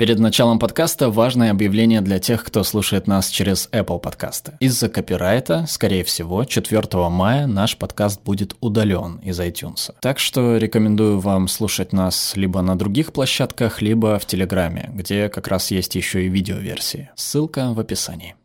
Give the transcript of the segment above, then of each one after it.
Перед началом подкаста важное объявление для тех, кто слушает нас через Apple подкасты. Из-за копирайта, скорее всего, 4 мая наш подкаст будет удален из iTunes. Так что рекомендую вам слушать нас либо на других площадках, либо в Телеграме, где как раз есть еще и видеоверсии. Ссылка в описании.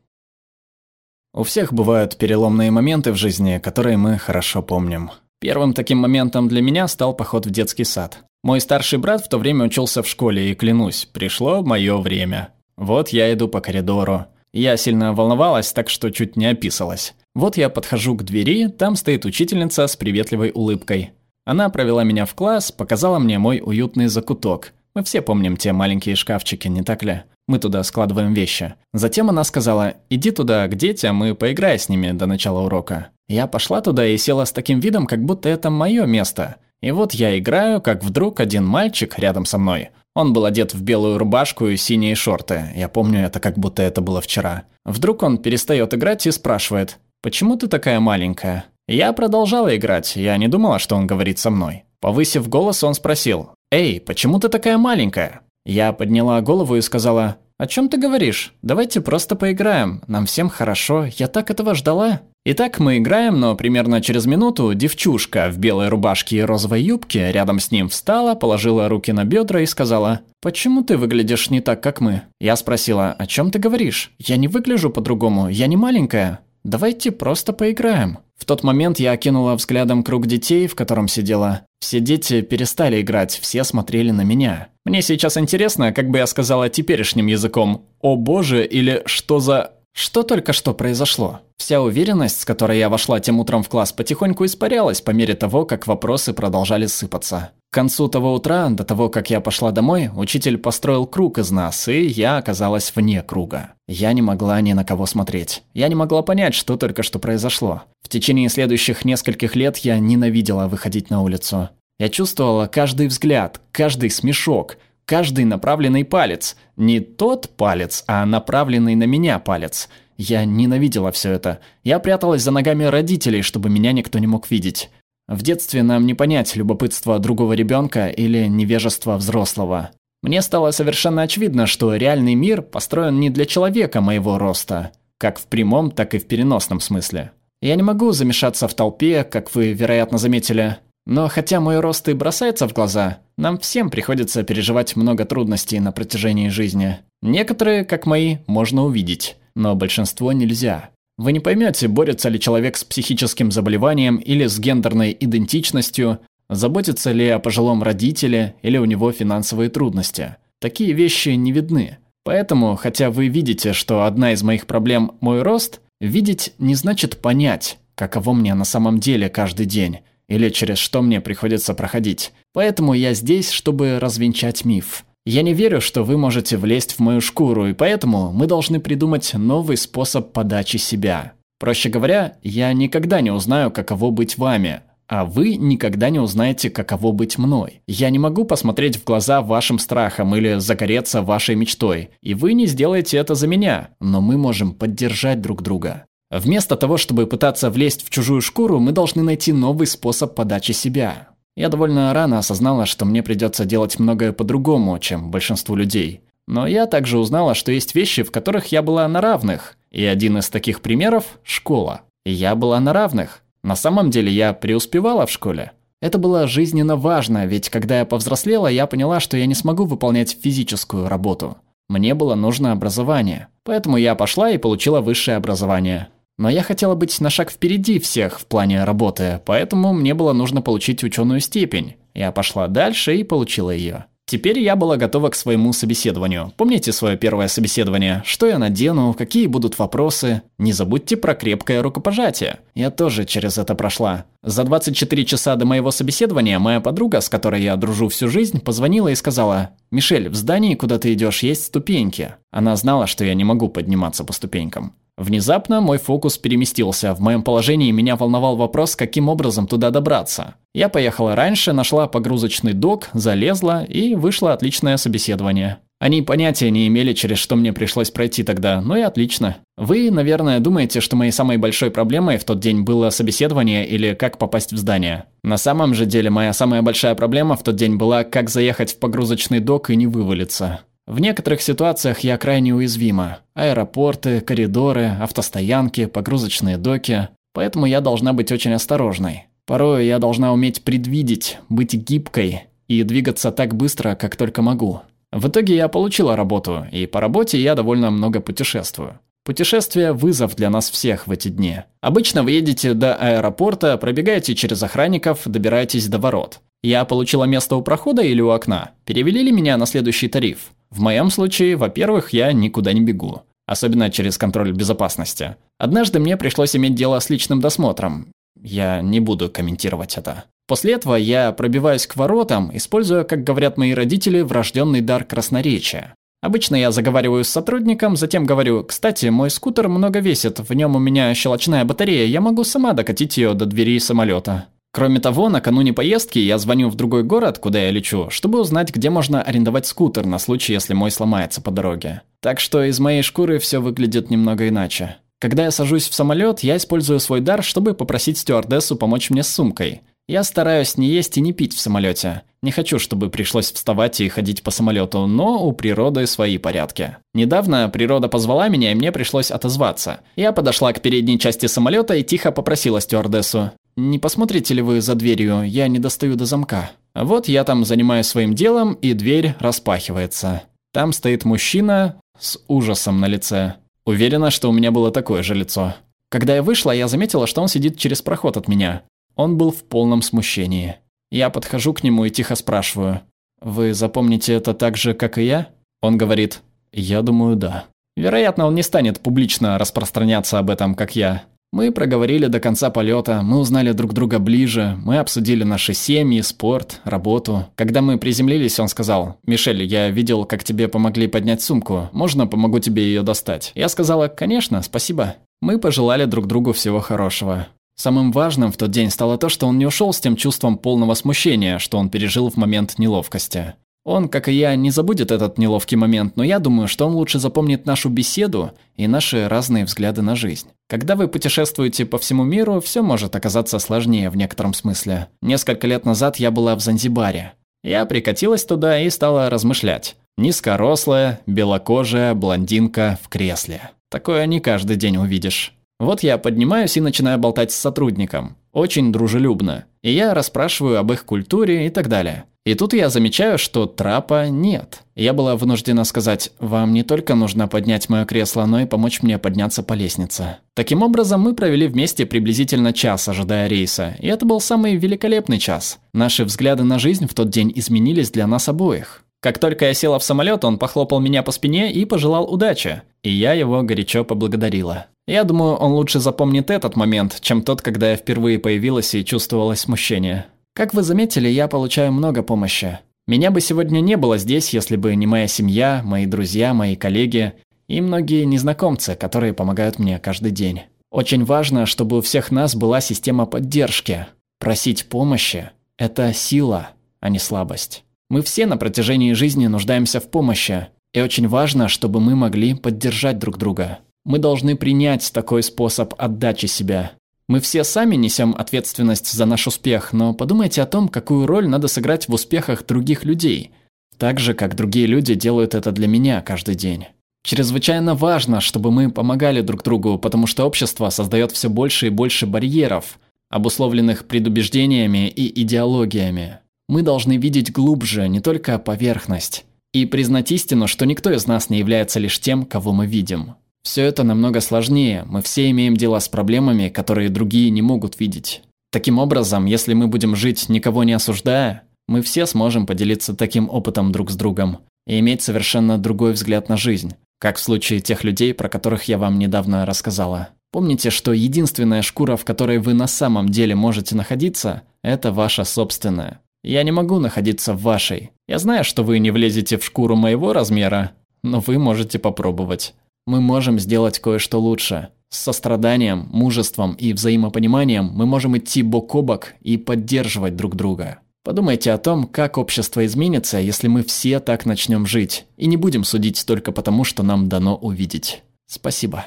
У всех бывают переломные моменты в жизни, которые мы хорошо помним. Первым таким моментом для меня стал поход в детский сад. Мой старший брат в то время учился в школе, и клянусь, пришло мое время. Вот я иду по коридору. Я сильно волновалась, так что чуть не описалась. Вот я подхожу к двери, там стоит учительница с приветливой улыбкой. Она провела меня в класс, показала мне мой уютный закуток. Мы все помним те маленькие шкафчики, не так ли? Мы туда складываем вещи. Затем она сказала, иди туда к детям и поиграй с ними до начала урока. Я пошла туда и села с таким видом, как будто это мое место. И вот я играю, как вдруг один мальчик рядом со мной. Он был одет в белую рубашку и синие шорты. Я помню это, как будто это было вчера. Вдруг он перестает играть и спрашивает, «Почему ты такая маленькая?» Я продолжала играть, я не думала, что он говорит со мной. Повысив голос, он спросил, «Эй, почему ты такая маленькая?» Я подняла голову и сказала, «О чем ты говоришь? Давайте просто поиграем. Нам всем хорошо. Я так этого ждала». Итак, мы играем, но примерно через минуту девчушка в белой рубашке и розовой юбке рядом с ним встала, положила руки на бедра и сказала, «Почему ты выглядишь не так, как мы?» Я спросила, «О чем ты говоришь? Я не выгляжу по-другому, я не маленькая. Давайте просто поиграем». В тот момент я окинула взглядом круг детей, в котором сидела. Все дети перестали играть, все смотрели на меня. Мне сейчас интересно, как бы я сказала теперешним языком «О боже» или «Что за...» Что только что произошло? Вся уверенность, с которой я вошла тем утром в класс, потихоньку испарялась по мере того, как вопросы продолжали сыпаться. К концу того утра, до того, как я пошла домой, учитель построил круг из нас, и я оказалась вне круга. Я не могла ни на кого смотреть. Я не могла понять, что только что произошло. В течение следующих нескольких лет я ненавидела выходить на улицу. Я чувствовала каждый взгляд, каждый смешок, каждый направленный палец. Не тот палец, а направленный на меня палец. Я ненавидела все это. Я пряталась за ногами родителей, чтобы меня никто не мог видеть. В детстве нам не понять любопытство другого ребенка или невежество взрослого. Мне стало совершенно очевидно, что реальный мир построен не для человека моего роста, как в прямом, так и в переносном смысле. Я не могу замешаться в толпе, как вы, вероятно, заметили. Но хотя мой рост и бросается в глаза, нам всем приходится переживать много трудностей на протяжении жизни. Некоторые, как мои, можно увидеть, но большинство нельзя. Вы не поймете, борется ли человек с психическим заболеванием или с гендерной идентичностью, заботится ли о пожилом родителе или у него финансовые трудности. Такие вещи не видны. Поэтому, хотя вы видите, что одна из моих проблем – мой рост, видеть не значит понять, каково мне на самом деле каждый день – или через что мне приходится проходить. Поэтому я здесь, чтобы развенчать миф. Я не верю, что вы можете влезть в мою шкуру, и поэтому мы должны придумать новый способ подачи себя. Проще говоря, я никогда не узнаю, каково быть вами, а вы никогда не узнаете, каково быть мной. Я не могу посмотреть в глаза вашим страхам или загореться вашей мечтой, и вы не сделаете это за меня, но мы можем поддержать друг друга. Вместо того, чтобы пытаться влезть в чужую шкуру, мы должны найти новый способ подачи себя. Я довольно рано осознала, что мне придется делать многое по-другому, чем большинству людей. Но я также узнала, что есть вещи, в которых я была на равных. И один из таких примеров – школа. Я была на равных. На самом деле я преуспевала в школе. Это было жизненно важно, ведь когда я повзрослела, я поняла, что я не смогу выполнять физическую работу. Мне было нужно образование. Поэтому я пошла и получила высшее образование. Но я хотела быть на шаг впереди всех в плане работы, поэтому мне было нужно получить ученую степень. Я пошла дальше и получила ее. Теперь я была готова к своему собеседованию. Помните свое первое собеседование? Что я надену, какие будут вопросы? Не забудьте про крепкое рукопожатие. Я тоже через это прошла. За 24 часа до моего собеседования моя подруга, с которой я дружу всю жизнь, позвонила и сказала, «Мишель, в здании, куда ты идешь, есть ступеньки». Она знала, что я не могу подниматься по ступенькам. Внезапно мой фокус переместился. В моем положении меня волновал вопрос, каким образом туда добраться. Я поехала раньше, нашла погрузочный док, залезла и вышло отличное собеседование. Они понятия не имели, через что мне пришлось пройти тогда, ну и отлично. Вы, наверное, думаете, что моей самой большой проблемой в тот день было собеседование или как попасть в здание. На самом же деле моя самая большая проблема в тот день была, как заехать в погрузочный док и не вывалиться. В некоторых ситуациях я крайне уязвима. Аэропорты, коридоры, автостоянки, погрузочные доки. Поэтому я должна быть очень осторожной. Порой я должна уметь предвидеть, быть гибкой и двигаться так быстро, как только могу. В итоге я получила работу, и по работе я довольно много путешествую. Путешествие – вызов для нас всех в эти дни. Обычно вы едете до аэропорта, пробегаете через охранников, добираетесь до ворот. Я получила место у прохода или у окна? Перевели ли меня на следующий тариф? В моем случае, во-первых, я никуда не бегу. Особенно через контроль безопасности. Однажды мне пришлось иметь дело с личным досмотром. Я не буду комментировать это. После этого я пробиваюсь к воротам, используя, как говорят мои родители, врожденный дар красноречия. Обычно я заговариваю с сотрудником, затем говорю, кстати, мой скутер много весит, в нем у меня щелочная батарея, я могу сама докатить ее до двери самолета. Кроме того, накануне поездки я звоню в другой город, куда я лечу, чтобы узнать, где можно арендовать скутер на случай, если мой сломается по дороге. Так что из моей шкуры все выглядит немного иначе. Когда я сажусь в самолет, я использую свой дар, чтобы попросить стюардессу помочь мне с сумкой. Я стараюсь не есть и не пить в самолете. Не хочу, чтобы пришлось вставать и ходить по самолету, но у природы свои порядки. Недавно природа позвала меня, и мне пришлось отозваться. Я подошла к передней части самолета и тихо попросила стюардессу. «Не посмотрите ли вы за дверью? Я не достаю до замка». Вот я там занимаюсь своим делом, и дверь распахивается. Там стоит мужчина с ужасом на лице. Уверена, что у меня было такое же лицо. Когда я вышла, я заметила, что он сидит через проход от меня. Он был в полном смущении. Я подхожу к нему и тихо спрашиваю. «Вы запомните это так же, как и я?» Он говорит. «Я думаю, да». Вероятно, он не станет публично распространяться об этом, как я. Мы проговорили до конца полета, мы узнали друг друга ближе, мы обсудили наши семьи, спорт, работу. Когда мы приземлились, он сказал, «Мишель, я видел, как тебе помогли поднять сумку. Можно помогу тебе ее достать?» Я сказала, «Конечно, спасибо». Мы пожелали друг другу всего хорошего. Самым важным в тот день стало то, что он не ушел с тем чувством полного смущения, что он пережил в момент неловкости. Он, как и я, не забудет этот неловкий момент, но я думаю, что он лучше запомнит нашу беседу и наши разные взгляды на жизнь. Когда вы путешествуете по всему миру, все может оказаться сложнее в некотором смысле. Несколько лет назад я была в Занзибаре. Я прикатилась туда и стала размышлять. Низкорослая, белокожая блондинка в кресле. Такое не каждый день увидишь. Вот я поднимаюсь и начинаю болтать с сотрудником. Очень дружелюбно. И я расспрашиваю об их культуре и так далее. И тут я замечаю, что трапа нет. Я была вынуждена сказать, вам не только нужно поднять мое кресло, но и помочь мне подняться по лестнице. Таким образом, мы провели вместе приблизительно час, ожидая рейса. И это был самый великолепный час. Наши взгляды на жизнь в тот день изменились для нас обоих. Как только я села в самолет, он похлопал меня по спине и пожелал удачи. И я его горячо поблагодарила. Я думаю, он лучше запомнит этот момент, чем тот, когда я впервые появилась и чувствовала смущение. Как вы заметили, я получаю много помощи. Меня бы сегодня не было здесь, если бы не моя семья, мои друзья, мои коллеги и многие незнакомцы, которые помогают мне каждый день. Очень важно, чтобы у всех нас была система поддержки. Просить помощи – это сила, а не слабость. Мы все на протяжении жизни нуждаемся в помощи, и очень важно, чтобы мы могли поддержать друг друга. Мы должны принять такой способ отдачи себя. Мы все сами несем ответственность за наш успех, но подумайте о том, какую роль надо сыграть в успехах других людей, так же, как другие люди делают это для меня каждый день. Чрезвычайно важно, чтобы мы помогали друг другу, потому что общество создает все больше и больше барьеров, обусловленных предубеждениями и идеологиями. Мы должны видеть глубже, не только поверхность, и признать истину, что никто из нас не является лишь тем, кого мы видим. Все это намного сложнее, мы все имеем дело с проблемами, которые другие не могут видеть. Таким образом, если мы будем жить, никого не осуждая, мы все сможем поделиться таким опытом друг с другом и иметь совершенно другой взгляд на жизнь, как в случае тех людей, про которых я вам недавно рассказала. Помните, что единственная шкура, в которой вы на самом деле можете находиться, это ваша собственная. Я не могу находиться в вашей. Я знаю, что вы не влезете в шкуру моего размера, но вы можете попробовать. Мы можем сделать кое-что лучше. С состраданием, мужеством и взаимопониманием мы можем идти бок о бок и поддерживать друг друга. Подумайте о том, как общество изменится, если мы все так начнем жить, и не будем судить только потому, что нам дано увидеть. Спасибо.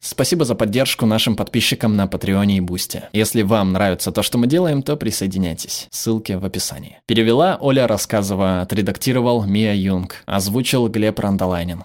Спасибо за поддержку нашим подписчикам на Патреоне и Бусте. Если вам нравится то, что мы делаем, то присоединяйтесь. Ссылки в описании. Перевела Оля Рассказова, отредактировал Мия Юнг, озвучил Глеб Рандолайнин.